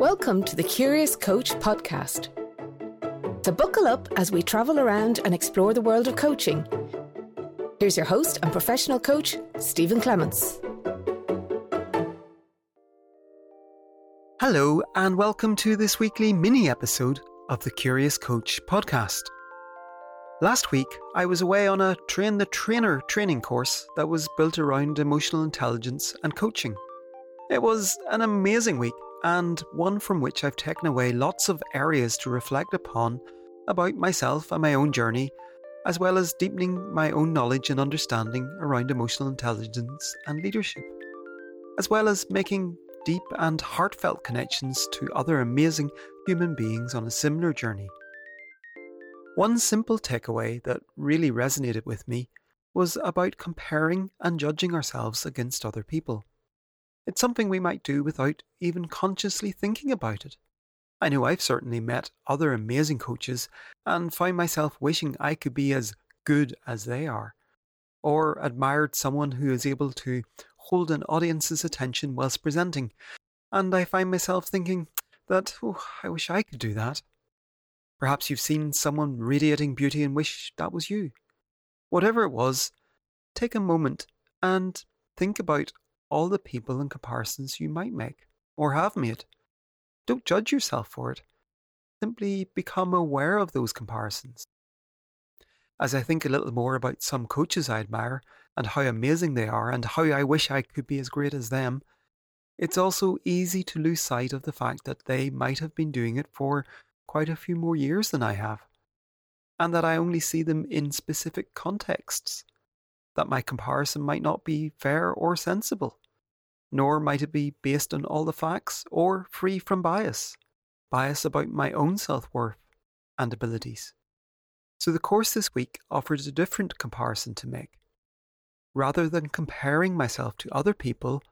Welcome to the Curious Coach podcast. So, buckle up as we travel around and explore the world of coaching. Here's your host and professional coach, Stephen Clements. Hello, and welcome to this weekly mini episode of the Curious Coach podcast. Last week, I was away on a Train the Trainer training course that was built around emotional intelligence and coaching. It was an amazing week and one from which I've taken away lots of areas to reflect upon about myself and my own journey, as well as deepening my own knowledge and understanding around emotional intelligence and leadership, as well as making deep and heartfelt connections to other amazing human beings on a similar journey. One simple takeaway that really resonated with me was about comparing and judging ourselves against other people. It's something we might do without even consciously thinking about it. I know I've certainly met other amazing coaches and find myself wishing I could be as good as they are, or admired someone who is able to hold an audience's attention whilst presenting, and I find myself thinking that, oh, I wish I could do that. Perhaps you've seen someone radiating beauty and wish that was you. Whatever it was, take a moment and think about all the people and comparisons you might make or have made. Don't judge yourself for it. Simply become aware of those comparisons. As I think a little more about some coaches I admire and how amazing they are and how I wish I could be as great as them, it's also easy to lose sight of the fact that they might have been doing it for quite a few more years than I have, and that I only see them in specific contexts, that my comparison might not be fair or sensible nor might it be based on all the facts or free from bias, bias about my own self worth and abilities. So the course this week offers a different comparison to make. Rather than comparing myself to other people,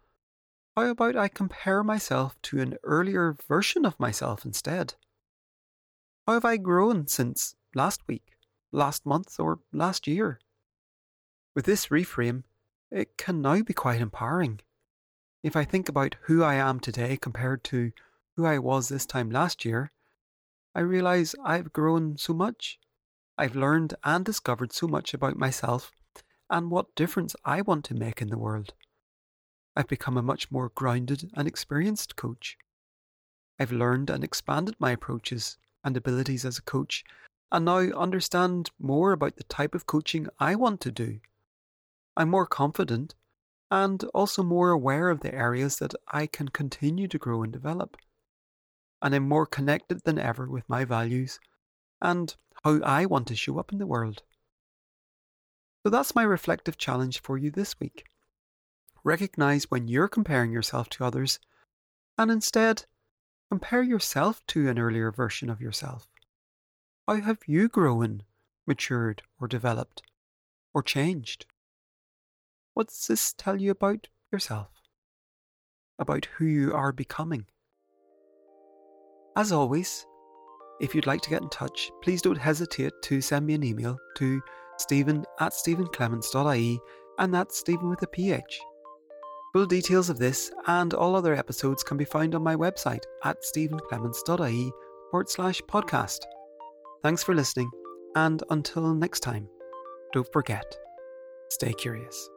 how about I compare myself to an earlier version of myself instead? How have I grown since last week, last month, or last year? With this reframe, it can now be quite empowering if I think about who I am today compared to who I was this time last year, I realize I've grown so much. I've learned and discovered so much about myself and what difference I want to make in the world. I've become a much more grounded and experienced coach. I've learned and expanded my approaches and abilities as a coach and now understand more about the type of coaching I want to do. I'm more confident and also more aware of the areas that I can continue to grow and develop. And I'm more connected than ever with my values and how I want to show up in the world. So that's my reflective challenge for you this week. Recognize when you're comparing yourself to others and instead compare yourself to an earlier version of yourself. How have you grown, matured, or developed, or changed? What does this tell you about yourself? About who you are becoming? As always, if you'd like to get in touch, please don't hesitate to send me an email to stephen at stephenclements.ie and that's Stephen with a PH. Full details of this and all other episodes can be found on my website at stephenclements.ie forward slash podcast. Thanks for listening, and until next time, don't forget, stay curious.